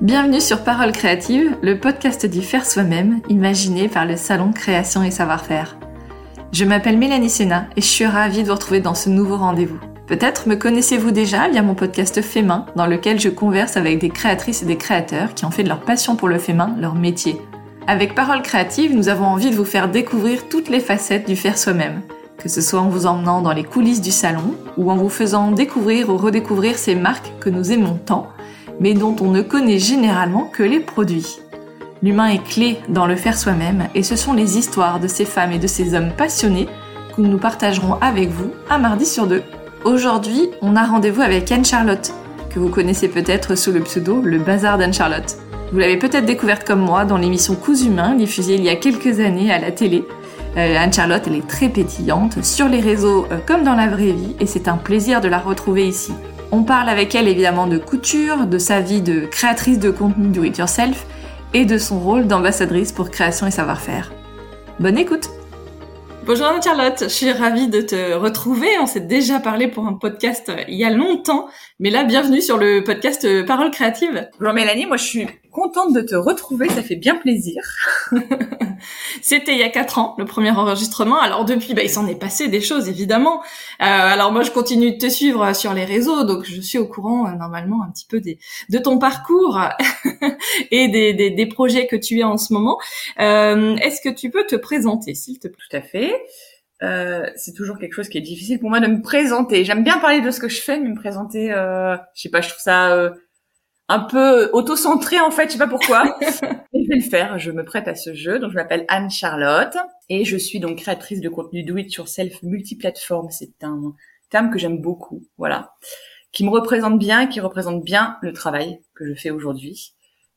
Bienvenue sur Parole créative, le podcast du faire soi-même, imaginé par le Salon Création et Savoir-faire. Je m'appelle Mélanie Sena et je suis ravie de vous retrouver dans ce nouveau rendez-vous. Peut-être me connaissez-vous déjà via mon podcast Fait main, dans lequel je converse avec des créatrices et des créateurs qui ont fait de leur passion pour le fait main leur métier. Avec Parole créative, nous avons envie de vous faire découvrir toutes les facettes du faire soi-même, que ce soit en vous emmenant dans les coulisses du salon ou en vous faisant découvrir ou redécouvrir ces marques que nous aimons tant mais dont on ne connaît généralement que les produits. L'humain est clé dans le faire soi-même et ce sont les histoires de ces femmes et de ces hommes passionnés que nous partagerons avec vous un mardi sur deux. Aujourd'hui, on a rendez-vous avec Anne-Charlotte, que vous connaissez peut-être sous le pseudo Le Bazar d'Anne-Charlotte. Vous l'avez peut-être découverte comme moi dans l'émission Coups Humains, diffusée il y a quelques années à la télé. Euh, Anne-Charlotte, elle est très pétillante, sur les réseaux euh, comme dans la vraie vie, et c'est un plaisir de la retrouver ici. On parle avec elle évidemment de couture, de sa vie de créatrice de contenu do it yourself et de son rôle d'ambassadrice pour création et savoir-faire. Bonne écoute Bonjour Anne-Charlotte, je suis ravie de te retrouver. On s'est déjà parlé pour un podcast il y a longtemps, mais là, bienvenue sur le podcast Parole créative. Bonjour Mélanie, moi je suis contente de te retrouver, ça fait bien plaisir. C'était il y a quatre ans, le premier enregistrement. Alors depuis, bah, il s'en est passé des choses, évidemment. Euh, alors moi, je continue de te suivre sur les réseaux, donc je suis au courant, euh, normalement, un petit peu des, de ton parcours et des, des, des, projets que tu es en ce moment. Euh, Est-ce que tu peux te présenter, s'il te plaît? Tout à fait. Euh, c'est toujours quelque chose qui est difficile pour moi de me présenter. J'aime bien parler de ce que je fais, mais me présenter, euh, je sais pas, je trouve ça euh, un peu auto-centré en fait, je sais pas pourquoi. je vais le faire, je me prête à ce jeu. Donc je m'appelle Anne Charlotte et je suis donc créatrice de contenu do it yourself multiplateforme. C'est un terme que j'aime beaucoup, voilà, qui me représente bien, qui représente bien le travail que je fais aujourd'hui.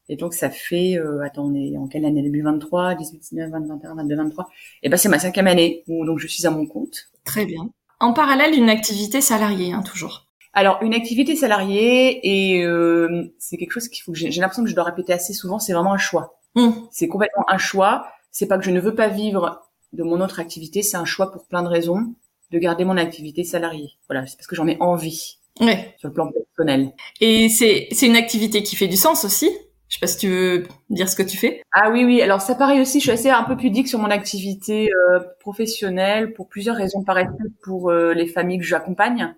Et donc ça fait, euh, attends, on est en quelle année? 2023, 18, 19, 20, 21, 22, 23. Et ben c'est ma cinquième année où donc je suis à mon compte. Très bien. En parallèle, une activité salariée, hein, toujours. Alors, une activité salariée, et euh, c'est quelque chose qu'il faut que j'ai l'impression que je dois répéter assez souvent, c'est vraiment un choix. Mmh. C'est complètement un choix. C'est pas que je ne veux pas vivre de mon autre activité, c'est un choix pour plein de raisons de garder mon activité salariée. Voilà, c'est parce que j'en ai envie. Ouais. Sur le plan personnel. Et c'est c'est une activité qui fait du sens aussi. Je sais pas si tu veux dire ce que tu fais. Ah oui, oui. Alors ça pareil aussi, je suis assez un peu pudique sur mon activité euh, professionnelle pour plusieurs raisons. Par exemple, pour euh, les familles que j'accompagne.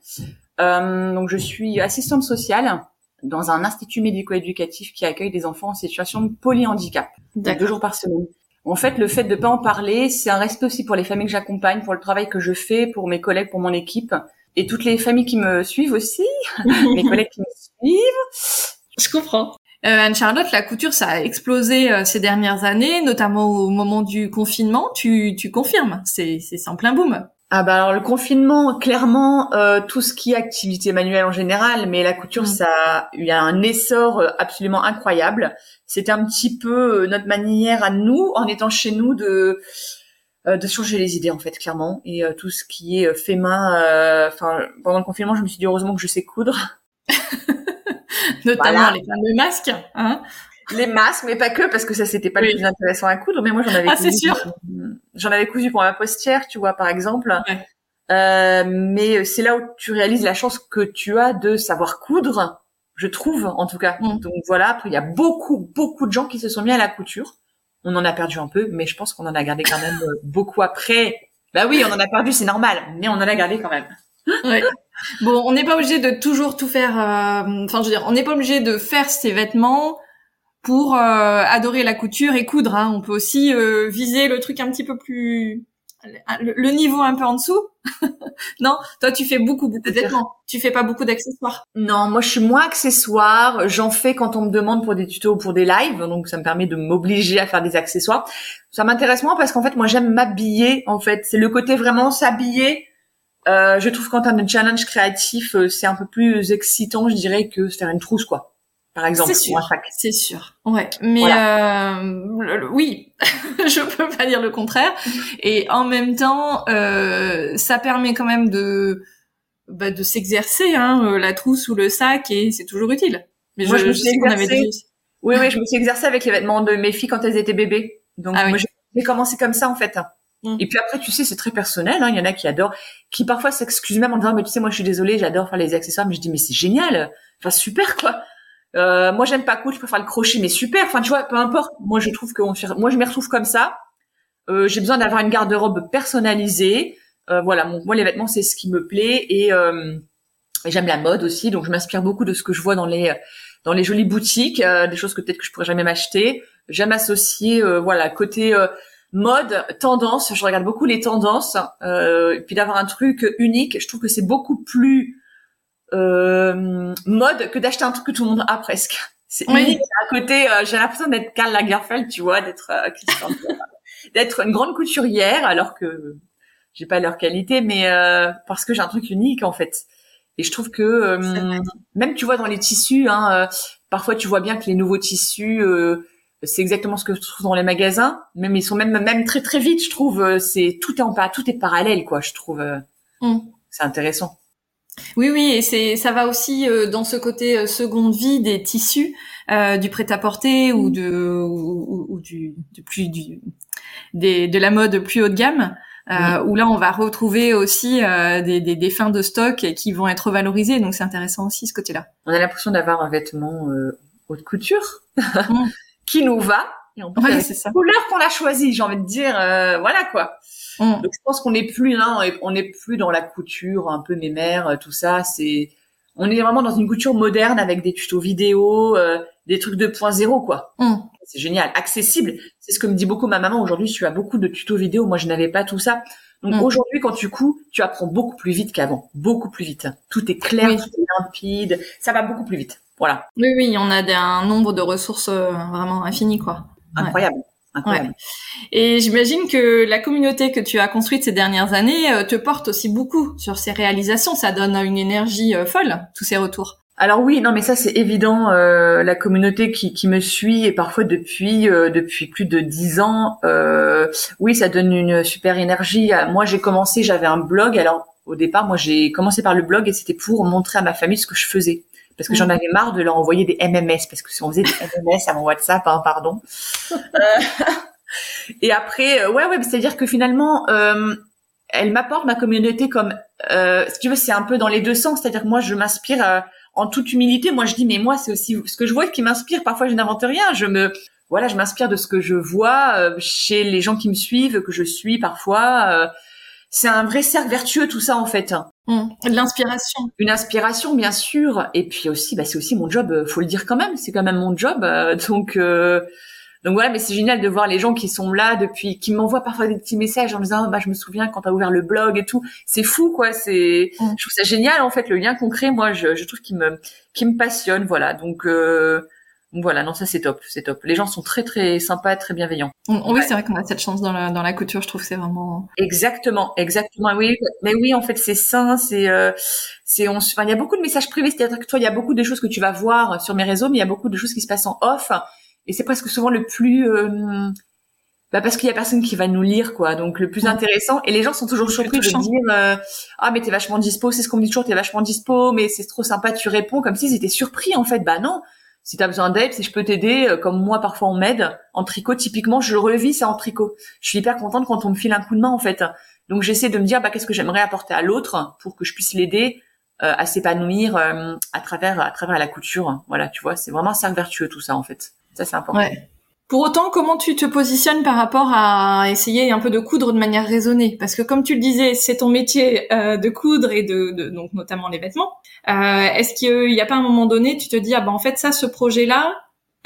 Euh, donc je suis assistante sociale dans un institut médico-éducatif qui accueille des enfants en situation de polyhandicap, deux jours par semaine. En fait, le fait de pas en parler, c'est un respect aussi pour les familles que j'accompagne, pour le travail que je fais, pour mes collègues, pour mon équipe, et toutes les familles qui me suivent aussi, mes collègues qui me suivent. Je comprends. Euh, Anne-Charlotte, la couture, ça a explosé euh, ces dernières années, notamment au moment du confinement. Tu, tu confirmes, c'est en plein boom. Ah bah alors le confinement, clairement, euh, tout ce qui est activité manuelle en général, mais la couture, mm. ça a eu un essor euh, absolument incroyable. C'était un petit peu euh, notre manière à nous, en étant chez nous, de de changer les idées en fait, clairement. Et tout ce qui est fait main, enfin pendant le confinement, je me suis dit heureusement que je sais coudre. Notamment les fameux masques. Hein les masques, mais pas que, parce que ça c'était pas le plus intéressant à coudre. Mais moi j'en avais. Ah, c'est sûr. J'en avais cousu pour ma postière, tu vois, par exemple. Euh, mais c'est là où tu réalises la chance que tu as de savoir coudre, je trouve, en tout cas. Mm. Donc voilà. Après, il y a beaucoup, beaucoup de gens qui se sont mis à la couture. On en a perdu un peu, mais je pense qu'on en a gardé quand même euh, beaucoup après. Bah oui, on en a perdu, c'est normal, mais on en a gardé quand même. Ouais. Bon, on n'est pas obligé de toujours tout faire. Euh, enfin, je veux dire, on n'est pas obligé de faire ses vêtements pour euh, adorer la couture et coudre. Hein. On peut aussi euh, viser le truc un petit peu plus le, niveau un peu en dessous. non, toi tu fais beaucoup beaucoup de vêtements. Tu fais pas beaucoup d'accessoires. Non, moi je suis moins accessoire. J'en fais quand on me demande pour des tutos ou pour des lives, donc ça me permet de m'obliger à faire des accessoires. Ça m'intéresse moins parce qu'en fait moi j'aime m'habiller. En fait, c'est le côté vraiment s'habiller. Euh, je trouve qu'en termes de challenge créatif, euh, c'est un peu plus excitant, je dirais, que faire une trousse, quoi par exemple. C'est sûr. C'est sûr. Ouais. Mais euh, oui, je peux pas dire le contraire. Et en même temps, euh, ça permet quand même de bah, de s'exercer, hein, euh, la trousse ou le sac, et c'est toujours utile. Mais moi, je, me suis exercée. Oui, oui, je me suis exercée avec les vêtements de mes filles quand elles étaient bébés. Donc ah moi, j'ai commencé comme ça en fait. Mmh. Et puis après, tu sais, c'est très personnel. Hein. Il y en a qui adorent, qui parfois s'excusent même en disant, mais tu sais, moi, je suis désolée, j'adore faire les accessoires. Mais je dis, mais c'est génial. Enfin, super, quoi Euh, moi, j'aime pas coudre, je préfère le crochet, mais super. Enfin, tu vois, peu importe. Moi, je trouve que moi, je me retrouve comme ça. Euh, j'ai besoin d'avoir une garde-robe personnalisée. Euh, voilà, moi, les vêtements, c'est ce qui me plaît et, euh, et j'aime la mode aussi. Donc, je m'inspire beaucoup de ce que je vois dans les dans les jolies boutiques, euh, des choses que peut-être que je pourrais jamais m'acheter. J'aime associer, voilà, côté mode, tendance. Je regarde beaucoup les tendances. et puis d'avoir un truc unique, je trouve que c'est beaucoup plus euh, mode que d'acheter un truc que tout le monde a presque. C'est oui. à côté, euh, j'ai l'impression d'être Karl Lagerfeld, tu vois, d'être euh, d'être une grande couturière, alors que j'ai pas leur qualité, mais euh, parce que j'ai un truc unique en fait. Et je trouve que même tu vois dans les tissus, hein, parfois tu vois bien que les nouveaux tissus, c'est exactement ce que je trouve dans les magasins. Même ils sont même même très très vite, je trouve. C'est tout est en tout est parallèle, quoi. Je trouve. Mm. C'est intéressant. Oui, oui, et c'est ça va aussi euh, dans ce côté euh, seconde vie des tissus, euh, du prêt-à-porter ou de ou, du, plus du des, de la mode plus haut de gamme. où là on va retrouver aussi des, des, des, fins de stock qui vont être valorisées, donc c'est intéressant aussi ce côté-là. On a l'impression d'avoir un vêtement haute couture mm. qui nous va, et en plus c'est ça. couleur qu'on a choisi, j'ai envie de dire, voilà quoi. Mm. Donc je pense qu'on n'est plus là, on n'est plus dans la couture un peu mémère, euh, tout ça. C'est, on est vraiment dans une couture moderne avec des tutos vidéo, euh, des trucs 2.0 quoi. Mm. C'est génial, accessible. C'est ce que me dit beaucoup ma maman. Aujourd'hui, tu as beaucoup de tutos vidéo. Moi, je n'avais pas tout ça. Donc mm. aujourd'hui, quand tu couds, tu apprends beaucoup plus vite qu'avant, beaucoup plus vite. Tout est clair, tout est limpide, ça va beaucoup plus vite. Voilà. Oui, oui, on a un nombre de ressources euh, vraiment infini, quoi. Incroyable. Ouais. Et j'imagine que la communauté que tu as construite ces dernières années euh, te porte aussi beaucoup sur ces réalisations. Ça donne une énergie euh, folle, tous ces retours. Alors oui, non, mais ça c'est évident. Euh, la communauté qui, qui, me suit et parfois depuis depuis plus de dix ans, oui, ça donne une super énergie. Moi, j'ai commencé, j'avais un blog. Alors au départ, moi, j'ai commencé par le blog et c'était pour montrer à ma famille ce que je faisais parce que j'en mm. avais marre de leur envoyer des MMS parce que si on faisait des MMS à mon WhatsApp, hein, pardon. Euh, et après, euh, ouais, ouais, c'est-à-dire que finalement, euh, elle m'apporte ma communauté comme, euh, si tu veux, c'est un peu dans les deux sens. C'est-à-dire que moi, je m'inspire euh, en toute humilité. Moi, je dis, mais moi, c'est aussi ce que je vois qui m'inspire. Parfois, je n'invente rien. Je me, voilà, je m'inspire de ce que je vois chez les gens qui me suivent, que je suis parfois c'est un vrai cercle vertueux tout ça en fait. Mmh. De l'inspiration. Une inspiration bien sûr, et puis aussi, bah, c'est aussi mon job, euh, faut le dire quand même, c'est quand même mon job, euh, donc euh, donc voilà, mais c'est génial de voir les gens qui sont là depuis, qui m'envoient parfois des petits messages en me disant, bah je me souviens quand t'as ouvert le blog et tout, c'est fou quoi, c'est, mmh. je trouve ça génial en fait le lien concret, moi je, je trouve qu'il me, qui me passionne, voilà, donc donc voilà, non, ça c'est top, c'est top. Les gens sont très très sympas, très bienveillants. Oui, c'est vrai qu'on a cette chance dans la, dans la couture, je trouve, c'est vraiment. Exactement, exactement. Oui, mais oui, en fait, c'est sain, c'est, euh, c'est, on, enfin, il y a beaucoup de messages privés, c'est-à-dire que toi, il y a beaucoup de choses que tu vas voir sur mes réseaux, mais il y a beaucoup de choses qui se passent en off, et c'est presque souvent le plus, euh, bah parce qu'il y a personne qui va nous lire quoi. Donc le plus intéressant. Et les gens sont toujours surpris de dire euh, ah mais t'es vachement dispo c'est ce qu'on me dit toujours t'es vachement dispo mais c'est trop sympa tu réponds comme s'ils étaient surpris en fait. Bah non si tu as besoin d'aide, si je peux t'aider, euh, comme moi parfois on m'aide en tricot, typiquement je le revis ça en tricot. Je suis hyper contente quand on me file un coup de main en fait. Donc j'essaie de me dire bah qu'est-ce que j'aimerais apporter à l'autre pour que je puisse l'aider euh, à s'épanouir euh, à travers à travers la couture. Voilà, tu vois, c'est vraiment un cercle vertueux tout ça en fait. Ça c'est important. Pour autant, comment tu te positionnes par rapport à essayer un peu de coudre de manière raisonnée? Parce que comme tu le disais, c'est ton métier euh, de coudre et de, de, donc notamment les vêtements. Euh, Est-ce qu'il n'y a pas un moment donné, tu te dis ah ben en fait ça, ce projet-là,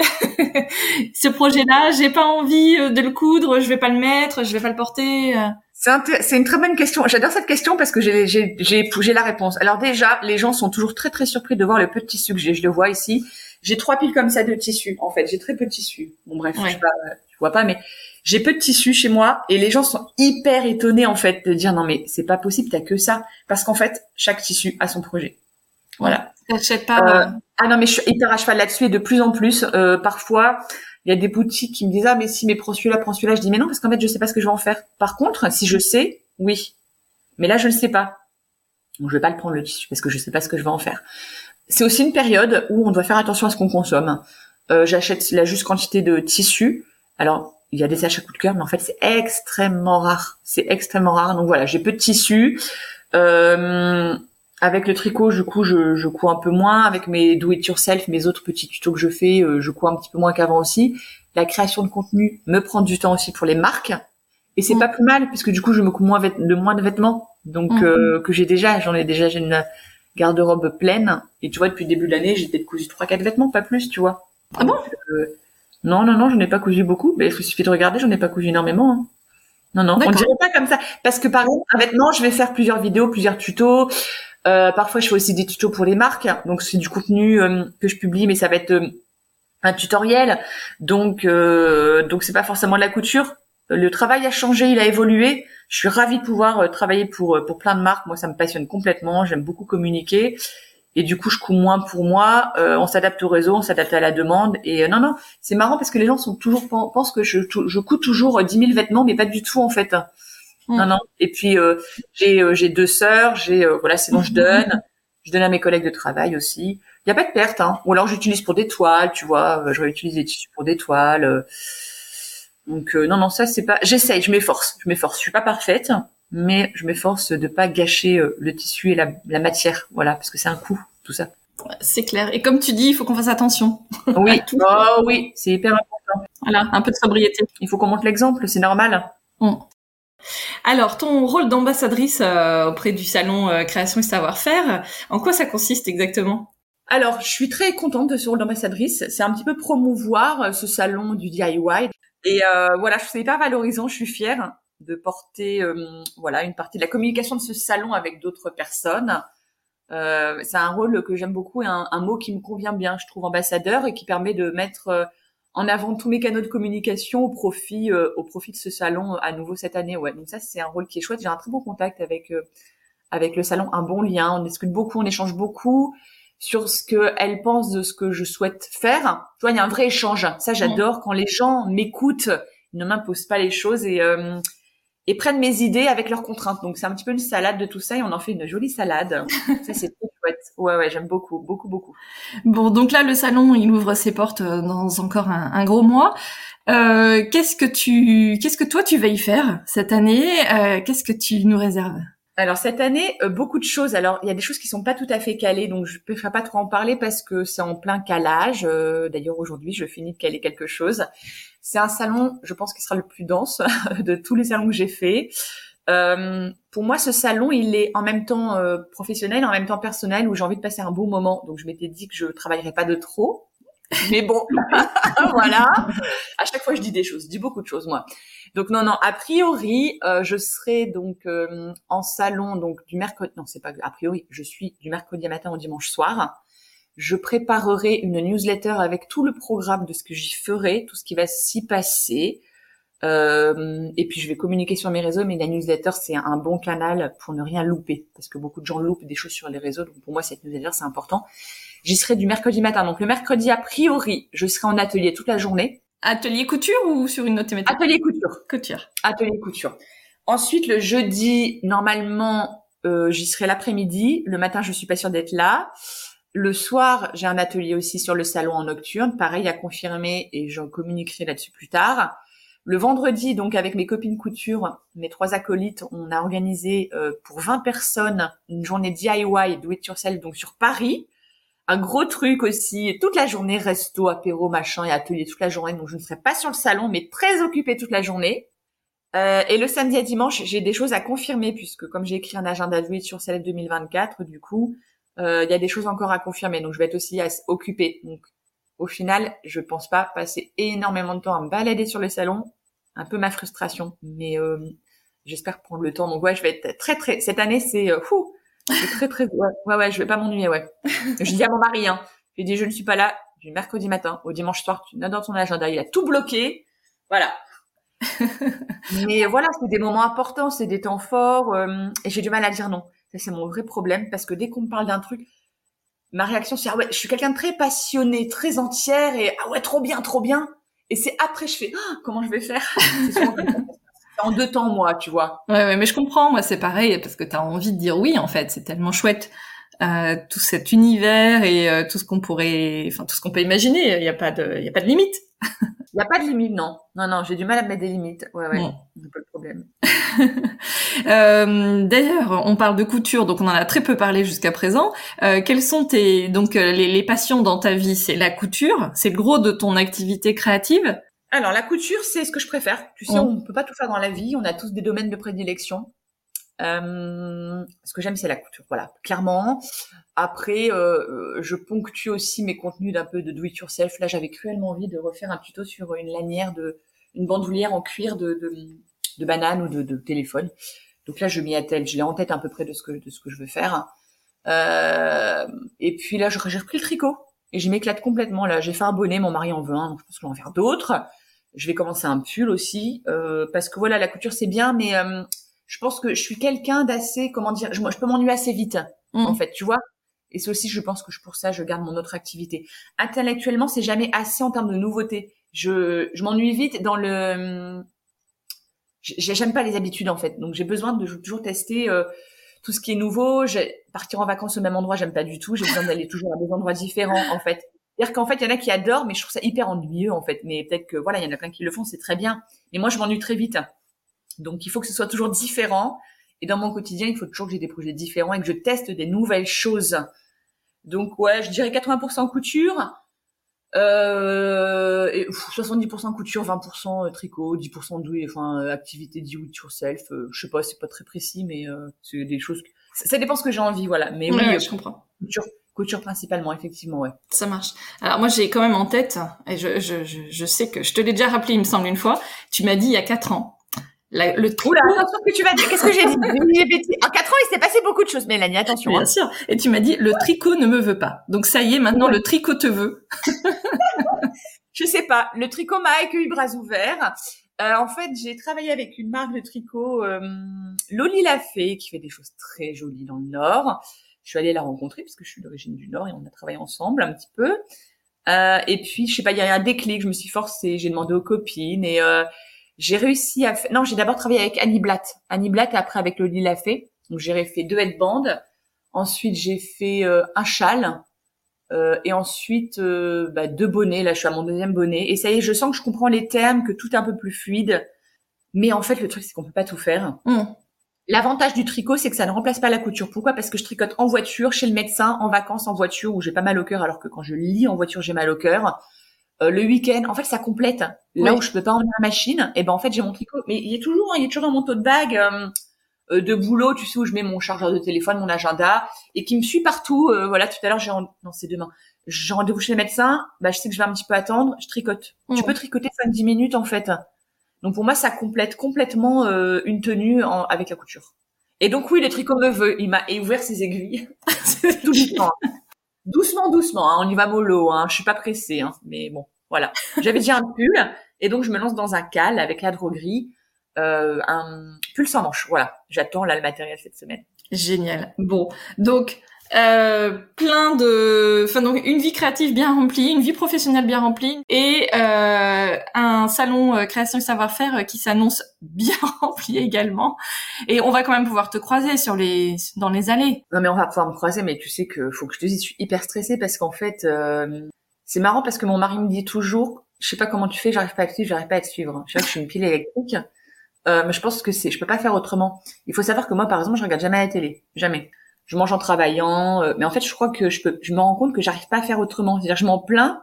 ce projet-là, j'ai pas envie euh, de le coudre, je vais pas le mettre, je vais pas le porter. Euh. C'est une très bonne question. J'adore cette question parce que j'ai la réponse. Alors déjà, les gens sont toujours très très surpris de voir le que j'ai. Je le vois ici. J'ai trois piles comme ça de tissu. En fait, j'ai très peu de tissu. Bon bref, je sais pas, tu vois pas, mais j'ai peu de tissu chez moi et les gens sont hyper étonnés en fait de dire non mais c'est pas possible, t'as que ça parce qu'en fait chaque tissu a son projet. Voilà. T'achètes pas. Euh, ah non mais je suis hyper à cheval là-dessus et de plus en plus euh, parfois il y a des boutiques qui me disent ah mais si mais prends celui-là prends celui-là je dis mais non parce qu'en fait je sais pas ce que je vais en faire. Par contre si je sais oui mais là je ne sais pas donc je vais pas le prendre le tissu parce que je sais pas ce que je vais en faire c'est aussi une période où on doit faire attention à ce qu'on consomme. Euh, J'achète la juste quantité de tissu. Alors, il y a des achats coup de cœur, mais en fait, c'est extrêmement rare. C'est extrêmement rare. Donc voilà, j'ai peu de tissu. Euh, Avec le tricot, du coup, je, je couds un peu moins. Avec mes do it yourself, mes autres petits tutos que je fais, euh, je couds un petit peu moins qu'avant aussi. La création de contenu me prend du temps aussi pour les marques. Et c'est Mm. pas plus mal, puisque du coup, je me couds moins de moins de vêtements. Donc, Mm. euh, que j'ai déjà, j'en ai déjà, j'ai une garde-robe pleine. Et tu vois, depuis le début de l'année, j'ai peut-être cousu trois, quatre vêtements, pas plus, tu vois. Ah bon euh, Non, non, non, j'en ai pas cousu beaucoup. Mais il suffit de regarder, j'en ai pas cousu énormément. hein. Non, non, on dirait pas comme ça. Parce que par exemple, un vêtement, je vais faire plusieurs vidéos, plusieurs tutos. Euh, parfois, je fais aussi des tutos pour les marques. Donc, c'est du contenu euh, que je publie, mais ça va être euh, un tutoriel. Donc, euh, donc c'est pas forcément de la couture. Le travail a changé, il a évolué. Je suis ravie de pouvoir euh, travailler pour euh, pour plein de marques. Moi, ça me passionne complètement. J'aime beaucoup communiquer. Et du coup, je couds moins pour moi. Euh, on s'adapte au réseau, on s'adapte à la demande. Et euh, non, non, c'est marrant parce que les gens sont toujours pensent que je, je couds toujours euh, 10 000 vêtements, mais pas du tout en fait. Mm. Non, non. Et puis euh, j'ai j'ai deux sœurs. J'ai voilà, c'est bon, je donne. Je donne à mes collègues de travail aussi. Il y a pas de perte, hein. Ou alors j'utilise pour des toiles, tu vois. Je vais utiliser des tissus pour des toiles. Donc euh, non, non, ça c'est pas. J'essaye, je m'efforce, je m'efforce. Je suis pas parfaite, mais je m'efforce de pas gâcher euh, le tissu et la, la matière, voilà, parce que c'est un coût, tout ça. C'est clair. Et comme tu dis, il faut qu'on fasse attention. Oui, tout. oh oui, c'est hyper important. Voilà, un peu de sobriété. Il faut qu'on montre l'exemple, c'est normal. Alors, ton rôle d'ambassadrice euh, auprès du salon euh, création et savoir-faire, en quoi ça consiste exactement? Alors, je suis très contente de ce rôle d'ambassadrice. C'est un petit peu promouvoir euh, ce salon du DIY. Et euh, voilà, je trouve hyper valorisant. Je suis fière de porter euh, voilà une partie de la communication de ce salon avec d'autres personnes. Euh, c'est un rôle que j'aime beaucoup et un, un mot qui me convient bien, je trouve, ambassadeur, et qui permet de mettre euh, en avant tous mes canaux de communication au profit euh, au profit de ce salon euh, à nouveau cette année. Ouais, donc ça c'est un rôle qui est chouette. J'ai un très bon contact avec avec le salon, un bon lien. On discute beaucoup, on échange beaucoup sur ce qu'elle pense de ce que je souhaite faire. Tu vois, il y a un vrai échange. Ça, j'adore quand les gens m'écoutent, ils ne m'imposent pas les choses et euh, et prennent mes idées avec leurs contraintes. Donc c'est un petit peu une salade de tout ça et on en fait une jolie salade. ça c'est trop chouette. Ouais ouais, j'aime beaucoup, beaucoup, beaucoup. Bon, donc là, le salon, il ouvre ses portes euh, dans encore un, un gros mois. Euh, qu'est-ce que tu, qu'est-ce que toi tu vas y faire cette année? Euh, Qu'est-ce que tu nous réserves? Alors cette année, euh, beaucoup de choses. Alors il y a des choses qui sont pas tout à fait calées, donc je préfère pas trop en parler parce que c'est en plein calage. Euh, D'ailleurs aujourd'hui, je finis de caler quelque chose. C'est un salon, je pense, qui sera le plus dense de tous les salons que j'ai fait. Euh, pour moi, ce salon, il est en même temps euh, professionnel, en même temps personnel, où j'ai envie de passer un bon moment. Donc je m'étais dit que je travaillerais pas de trop. Mais bon, voilà. À chaque fois, je dis des choses, je dis beaucoup de choses, moi. Donc non, non. A priori, euh, je serai donc euh, en salon donc du mercredi. Non, c'est pas a priori. Je suis du mercredi matin au dimanche soir. Je préparerai une newsletter avec tout le programme de ce que j'y ferai, tout ce qui va s'y passer. Euh, et puis je vais communiquer sur mes réseaux, mais la newsletter c'est un bon canal pour ne rien louper, parce que beaucoup de gens loupent des choses sur les réseaux. Donc pour moi cette newsletter c'est important. J'y serai du mercredi matin. Donc le mercredi a priori, je serai en atelier toute la journée. Atelier couture ou sur une autre thématique? Atelier couture. Couture. Atelier couture. Ensuite, le jeudi, normalement, euh, j'y serai l'après-midi. Le matin, je suis pas sûre d'être là. Le soir, j'ai un atelier aussi sur le salon en nocturne. Pareil, à confirmer et j'en communiquerai là-dessus plus tard. Le vendredi, donc avec mes copines couture, mes trois acolytes, on a organisé euh, pour 20 personnes une journée DIY, do it yourself, donc sur Paris. Un gros truc aussi, toute la journée, resto, apéro, machin et atelier toute la journée. Donc je ne serai pas sur le salon, mais très occupée toute la journée. Euh, et le samedi à dimanche, j'ai des choses à confirmer puisque comme j'ai écrit un agenda de sur Célèbre 2024, du coup, euh, il y a des choses encore à confirmer. Donc je vais être aussi occupée. Donc au final, je pense pas passer énormément de temps à me balader sur le salon. Un peu ma frustration, mais euh, j'espère prendre le temps. Donc ouais, je vais être très très. Cette année, c'est fou. Très très. Ouais, ouais, ouais, je vais pas m'ennuyer. Ouais. je dis à mon mari, hein. Je dis je ne suis pas là du mercredi matin au dimanche soir. Tu notes dans ton agenda, il a tout bloqué. Voilà. Mais voilà, c'est des moments importants, c'est des temps forts, euh, et j'ai du mal à dire non. Ça, c'est mon vrai problème, parce que dès qu'on me parle d'un truc, ma réaction, c'est ah ouais, je suis quelqu'un de très passionné, très entière, et ah ouais, trop bien, trop bien. Et c'est après, je fais ah, comment je vais faire? En deux temps, moi, tu vois. Ouais, ouais, mais je comprends. Moi, c'est pareil parce que t'as envie de dire oui. En fait, c'est tellement chouette. Euh, tout cet univers et euh, tout ce qu'on pourrait, enfin tout ce qu'on peut imaginer. Il n'y a pas de, il y a pas de limite. Il n'y a pas de limite, non. Non, non, j'ai du mal à mettre des limites. Ouais, ouais, c'est pas le problème. euh, D'ailleurs, on parle de couture, donc on en a très peu parlé jusqu'à présent. Euh, quelles sont tes donc les, les passions dans ta vie? C'est la couture, c'est le gros de ton activité créative? Alors la couture, c'est ce que je préfère. Tu sais, on peut pas tout faire dans la vie. On a tous des domaines de prédilection. Euh, ce que j'aime, c'est la couture. Voilà, clairement. Après, euh, je ponctue aussi mes contenus d'un peu de do it yourself. Là, j'avais cruellement envie de refaire un tuto sur une lanière de, une bandoulière en cuir de, de, de banane ou de, de, téléphone. Donc là, je m'y attelle. Je l'ai en tête à peu près de ce que, de ce que je veux faire. Euh, et puis là, j'ai repris le tricot et je m'éclate complètement. Là, j'ai fait un bonnet, mon mari en veut un, donc je pense qu'on va en faire d'autres. Je vais commencer un pull aussi euh, parce que voilà, la couture c'est bien, mais euh, je pense que je suis quelqu'un d'assez, comment dire, je, je peux m'ennuyer assez vite, mmh. en fait, tu vois. Et c'est aussi, je pense que pour ça, je garde mon autre activité. Intellectuellement, c'est jamais assez en termes de nouveautés. Je, je m'ennuie vite dans le. J'aime pas les habitudes en fait, donc j'ai besoin de toujours tester euh, tout ce qui est nouveau. Partir en vacances au même endroit, j'aime pas du tout. J'ai besoin d'aller toujours à des endroits différents en fait. C'est-à-dire qu'en fait, il y en a qui adorent, mais je trouve ça hyper ennuyeux en fait. Mais peut-être que voilà, il y en a plein qui le font, c'est très bien. Mais moi, je m'ennuie très vite. Donc il faut que ce soit toujours différent. Et dans mon quotidien, il faut toujours que j'ai des projets différents et que je teste des nouvelles choses. Donc ouais, je dirais 80% couture, euh, et 70% couture, 20% tricot, 10% douille, enfin euh, activité do it yourself. Euh, je sais pas, c'est pas très précis, mais euh, c'est des choses. Que... Ça, dépend ce que j'ai envie, voilà. Mais oui, je comprends. Couture, couture principalement, effectivement, ouais. Ça marche. Alors moi, j'ai quand même en tête, et je, je, je, je sais que je te l'ai déjà rappelé, il me semble une fois. Tu m'as dit il y a quatre ans le tricot. Oula, attention que tu vas dire. Qu'est-ce que j'ai dit? En quatre ans, il s'est passé beaucoup de choses, Mélanie. Attention. Bien hein. sûr. Et tu m'as dit, le tricot ne me veut pas. Donc ça y est, maintenant le tricot te veut. je sais pas. Le tricot m'a accueilli bras ouverts. Euh, en fait, j'ai travaillé avec une marque de tricot, euh, Loli Lafay, qui fait des choses très jolies dans le Nord. Je suis allée la rencontrer puisque je suis d'origine du Nord et on a travaillé ensemble un petit peu. Euh, et puis, je sais pas, il y a eu un déclic. Je me suis forcée. J'ai demandé aux copines et euh, j'ai réussi à faire... Non, j'ai d'abord travaillé avec Annie Blatt. Annie Blatt après avec Loli Lafay. Donc j'ai fait deux headbands. Ensuite, j'ai fait euh, un châle. Euh, et ensuite, euh, bah, deux bonnets. Là, je suis à mon deuxième bonnet. Et ça y est, je sens que je comprends les termes, que tout est un peu plus fluide. Mais en fait, le truc, c'est qu'on peut pas tout faire. Mmh. L'avantage du tricot, c'est que ça ne remplace pas la couture. Pourquoi? Parce que je tricote en voiture, chez le médecin, en vacances, en voiture, où j'ai pas mal au cœur, alors que quand je lis en voiture, j'ai mal au cœur. Euh, le week-end, en fait, ça complète. Là où je peux pas emmener ma machine, et eh ben en fait, j'ai mon tricot. Mais il y a toujours, il y a toujours dans mon tote bag euh, euh, de boulot, tu sais où je mets mon chargeur de téléphone, mon agenda, et qui me suit partout. voilà, tout à l'heure, j'ai non, c'est demain. J'ai rendez-vous chez le médecin. Bah, je sais que je vais un petit peu attendre. Je tricote. Tu peux tricoter 5-10 minutes en fait. Donc pour moi, ça complète complètement une tenue avec la couture. Et donc oui, le tricot me veut. Il m'a ouvert ses aiguilles tout. Doucement, doucement, hein, on y va mollo, hein, je suis pas pressée, hein, mais bon, voilà. J'avais déjà un pull, et donc je me lance dans un cal avec la droguerie, euh, un pull sans manche, voilà. J'attends là le matériel cette semaine. Génial. Bon, donc euh, plein de, enfin donc une vie créative bien remplie, une vie professionnelle bien remplie et euh, un salon euh, création et savoir-faire qui s'annonce bien rempli également. Et on va quand même pouvoir te croiser sur les dans les allées. Non mais on va pouvoir me croiser, mais tu sais que faut que je te dise, je suis hyper stressée parce qu'en fait euh, c'est marrant parce que mon mari me dit toujours, je sais pas comment tu fais, j'arrive pas à te suivre, j'arrive pas à te suivre. Je sais que je suis une pile électrique. Euh, mais je pense que c'est, je peux pas faire autrement. Il faut savoir que moi, par exemple, je regarde jamais la télé, jamais je mange en travaillant. Euh, mais en fait, je crois que je peux, je me rends compte que j'arrive pas à faire autrement. C'est-à-dire, je m'en plains,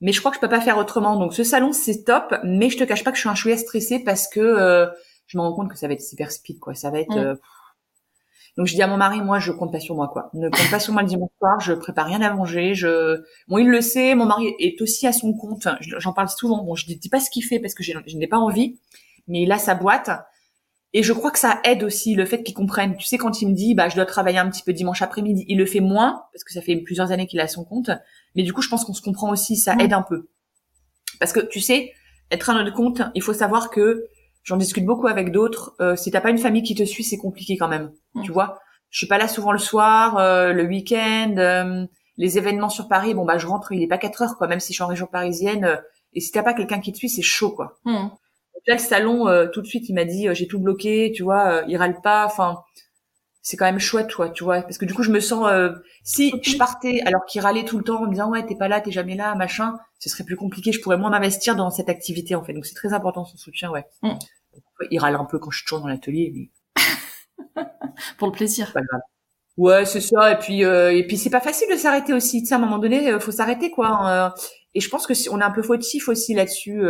mais je crois que je peux pas faire autrement. Donc, ce salon, c'est top, mais je te cache pas que je suis un chouïa stressée parce que euh, je me rends compte que ça va être super speed, quoi. Ça va être. Euh, donc, je dis à mon mari, moi, je compte pas sur moi, quoi. Ne compte pas sur moi le dimanche soir. Je prépare rien à manger. Je, bon, il le sait. Mon mari est aussi à son compte. J'en parle souvent. Bon, je dis pas ce qu'il fait parce que je n'ai pas envie, mais il a sa boîte. Et je crois que ça aide aussi le fait qu'il comprenne. Tu sais, quand il me dit, bah, je dois travailler un petit peu dimanche après-midi, il le fait moins parce que ça fait plusieurs années qu'il a son compte. Mais du coup, je pense qu'on se comprend aussi, ça aide un peu. Parce que tu sais, être à notre compte, il faut savoir que j'en discute beaucoup avec d'autres. Euh, si t'as pas une famille qui te suit, c'est compliqué quand même. Tu vois, je suis pas là souvent le soir, euh, le week-end, euh, les événements sur Paris. Bon bah, je rentre, il est pas 4 heures quoi. Même si je suis en région parisienne. Euh, et si t'as pas quelqu'un qui te suit, c'est chaud quoi. Là, le salon, euh, tout de suite, il m'a dit, euh, j'ai tout bloqué, tu vois, euh, il râle pas. Enfin, c'est quand même chouette, toi, tu vois, parce que du coup, je me sens, euh, si je partais alors qu'il râlait tout le temps en me disant ouais, t'es pas là, t'es jamais là, machin, ce serait plus compliqué. Je pourrais moins m'investir dans cette activité en fait. Donc c'est très important son soutien, ouais. Mm. Il râle un peu quand je tourne dans l'atelier, mais pour le plaisir. Pas grave. Ouais, c'est ça. Et puis, euh, et puis c'est pas facile de s'arrêter aussi. Tu sais, à un moment donné, euh, faut s'arrêter, quoi. Hein, et je pense que si on est un peu fautif aussi là-dessus.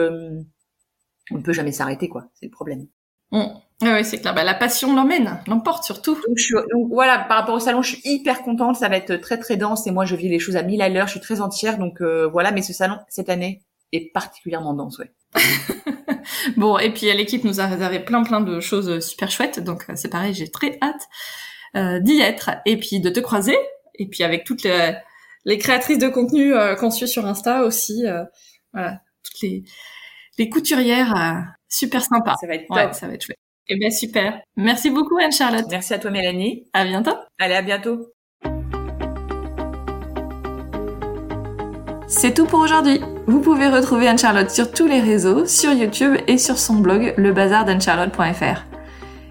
On ne peut jamais s'arrêter, quoi. C'est le problème. Mm. Oui, c'est clair. Bah, la passion l'emmène, l'emporte surtout. Donc, je suis, donc voilà, par rapport au salon, je suis hyper contente. Ça va être très très dense et moi je vis les choses à mille à l'heure. Je suis très entière, donc euh, voilà. Mais ce salon cette année est particulièrement dense, ouais. bon, et puis l'équipe nous a réservé plein plein de choses super chouettes, donc euh, c'est pareil, j'ai très hâte euh, d'y être et puis de te croiser et puis avec toutes les, les créatrices de contenu euh, qu'on suit sur Insta aussi, voilà, toutes les les couturières super sympas. Ça va être top. ça va être chouette. Eh bien, super. Merci beaucoup, Anne-Charlotte. Merci à toi, Mélanie. À bientôt. Allez, à bientôt. C'est tout pour aujourd'hui. Vous pouvez retrouver Anne-Charlotte sur tous les réseaux, sur YouTube et sur son blog lebazardanne-charlotte.fr.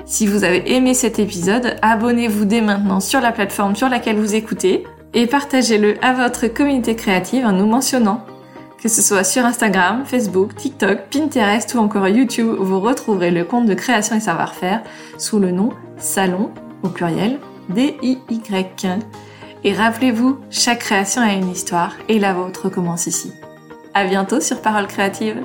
Si vous avez aimé cet épisode, abonnez-vous dès maintenant sur la plateforme sur laquelle vous écoutez et partagez-le à votre communauté créative en nous mentionnant. Que ce soit sur Instagram, Facebook, TikTok, Pinterest ou encore YouTube, vous retrouverez le compte de création et savoir-faire sous le nom Salon au pluriel D-I-Y. Et rappelez-vous, chaque création a une histoire et la vôtre commence ici. À bientôt sur Parole Créative.